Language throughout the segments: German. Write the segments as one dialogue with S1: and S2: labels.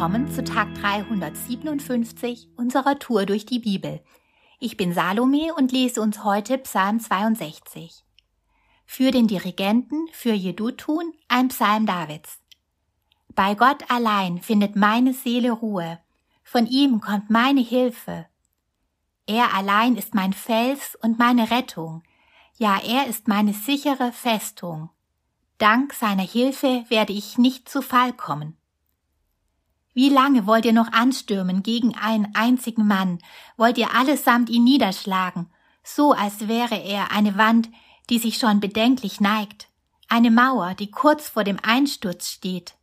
S1: willkommen zu Tag 357 unserer Tour durch die Bibel. Ich bin Salome und lese uns heute Psalm 62. Für den Dirigenten, für Jedutun, ein Psalm Davids. Bei Gott allein findet meine Seele Ruhe, von ihm kommt meine Hilfe. Er allein ist mein Fels und meine Rettung, ja er ist meine sichere Festung. Dank seiner Hilfe werde ich nicht zu Fall kommen. Wie lange wollt ihr noch anstürmen gegen einen einzigen Mann? Wollt ihr allesamt ihn niederschlagen, so als wäre er eine Wand, die sich schon bedenklich neigt, eine Mauer, die kurz vor dem Einsturz steht?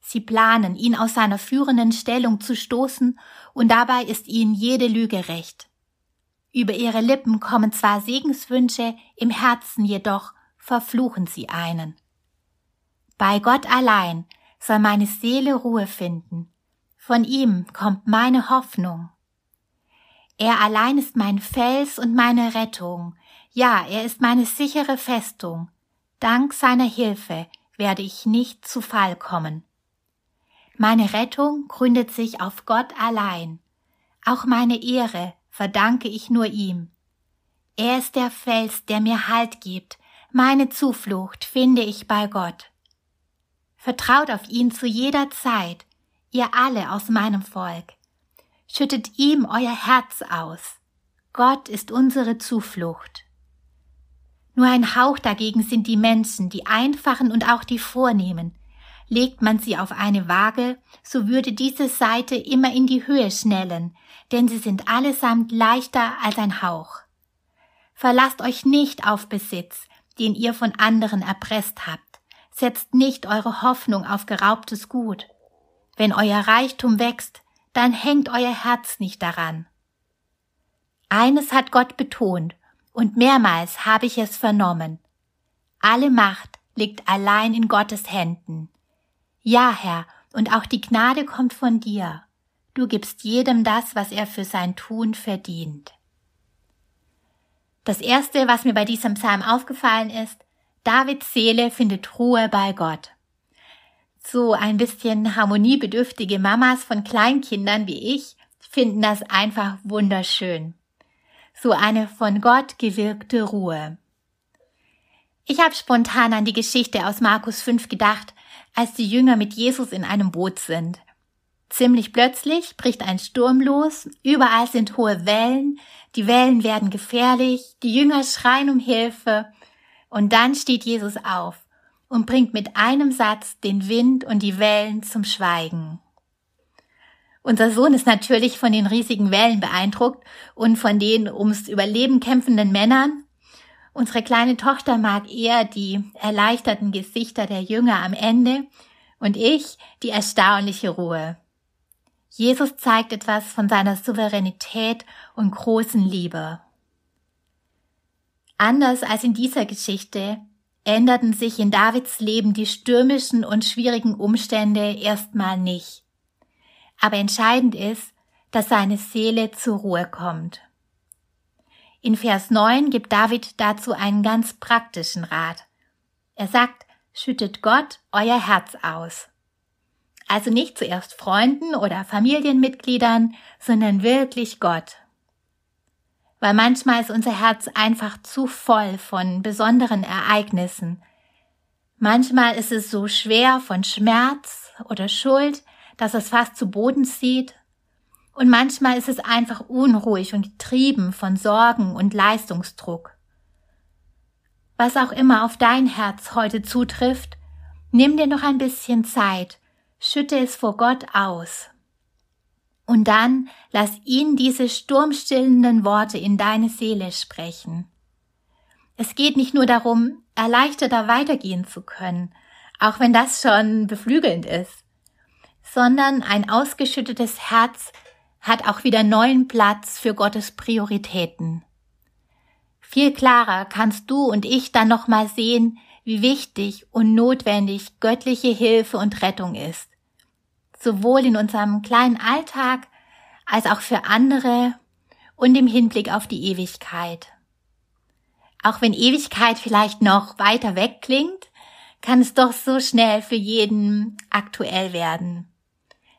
S1: Sie planen, ihn aus seiner führenden Stellung zu stoßen, und dabei ist ihnen jede Lüge recht. Über ihre Lippen kommen zwar Segenswünsche, im Herzen jedoch verfluchen sie einen. Bei Gott allein soll meine Seele Ruhe finden. Von ihm kommt meine Hoffnung. Er allein ist mein Fels und meine Rettung. Ja, er ist meine sichere Festung. Dank seiner Hilfe werde ich nicht zu Fall kommen. Meine Rettung gründet sich auf Gott allein. Auch meine Ehre verdanke ich nur ihm. Er ist der Fels, der mir Halt gibt. Meine Zuflucht finde ich bei Gott. Vertraut auf ihn zu jeder Zeit, ihr alle aus meinem Volk. Schüttet ihm euer Herz aus. Gott ist unsere Zuflucht. Nur ein Hauch dagegen sind die Menschen, die Einfachen und auch die Vornehmen. Legt man sie auf eine Waage, so würde diese Seite immer in die Höhe schnellen, denn sie sind allesamt leichter als ein Hauch. Verlasst euch nicht auf Besitz, den ihr von anderen erpresst habt setzt nicht eure Hoffnung auf geraubtes Gut. Wenn euer Reichtum wächst, dann hängt euer Herz nicht daran. Eines hat Gott betont, und mehrmals habe ich es vernommen. Alle Macht liegt allein in Gottes Händen. Ja, Herr, und auch die Gnade kommt von dir. Du gibst jedem das, was er für sein Tun verdient. Das erste, was mir bei diesem Psalm aufgefallen ist, Davids Seele findet Ruhe bei Gott. So ein bisschen harmoniebedürftige Mamas von Kleinkindern wie ich finden das einfach wunderschön. So eine von Gott gewirkte Ruhe. Ich habe spontan an die Geschichte aus Markus 5 gedacht, als die Jünger mit Jesus in einem Boot sind. Ziemlich plötzlich bricht ein Sturm los, überall sind hohe Wellen, die Wellen werden gefährlich, die Jünger schreien um Hilfe und dann steht Jesus auf und bringt mit einem Satz den Wind und die Wellen zum Schweigen. Unser Sohn ist natürlich von den riesigen Wellen beeindruckt und von den ums Überleben kämpfenden Männern. Unsere kleine Tochter mag eher die erleichterten Gesichter der Jünger am Ende und ich die erstaunliche Ruhe. Jesus zeigt etwas von seiner Souveränität und großen Liebe. Anders als in dieser Geschichte änderten sich in Davids Leben die stürmischen und schwierigen Umstände erstmal nicht. Aber entscheidend ist, dass seine Seele zur Ruhe kommt. In Vers 9 gibt David dazu einen ganz praktischen Rat. Er sagt, schüttet Gott euer Herz aus. Also nicht zuerst Freunden oder Familienmitgliedern, sondern wirklich Gott weil manchmal ist unser Herz einfach zu voll von besonderen Ereignissen. Manchmal ist es so schwer von Schmerz oder Schuld, dass es fast zu Boden zieht. Und manchmal ist es einfach unruhig und getrieben von Sorgen und Leistungsdruck. Was auch immer auf dein Herz heute zutrifft, nimm dir noch ein bisschen Zeit, schütte es vor Gott aus. Und dann lass ihn diese sturmstillenden Worte in deine Seele sprechen. Es geht nicht nur darum, erleichterter weitergehen zu können, auch wenn das schon beflügelnd ist, sondern ein ausgeschüttetes Herz hat auch wieder neuen Platz für Gottes Prioritäten. Viel klarer kannst du und ich dann nochmal sehen, wie wichtig und notwendig göttliche Hilfe und Rettung ist sowohl in unserem kleinen Alltag als auch für andere und im Hinblick auf die Ewigkeit. Auch wenn Ewigkeit vielleicht noch weiter weg klingt, kann es doch so schnell für jeden aktuell werden.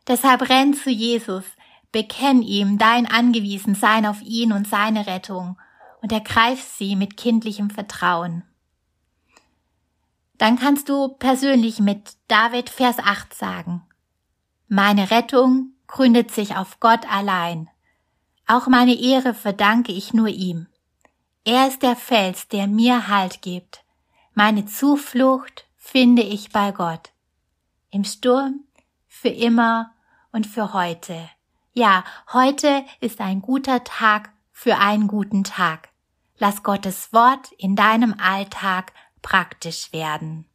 S1: Deshalb renn zu Jesus, bekenn ihm dein Angewiesensein auf ihn und seine Rettung und ergreif sie mit kindlichem Vertrauen. Dann kannst du persönlich mit David Vers 8 sagen. Meine Rettung gründet sich auf Gott allein. Auch meine Ehre verdanke ich nur ihm. Er ist der Fels, der mir Halt gibt. Meine Zuflucht finde ich bei Gott. Im Sturm, für immer und für heute. Ja, heute ist ein guter Tag für einen guten Tag. Lass Gottes Wort in deinem Alltag praktisch werden.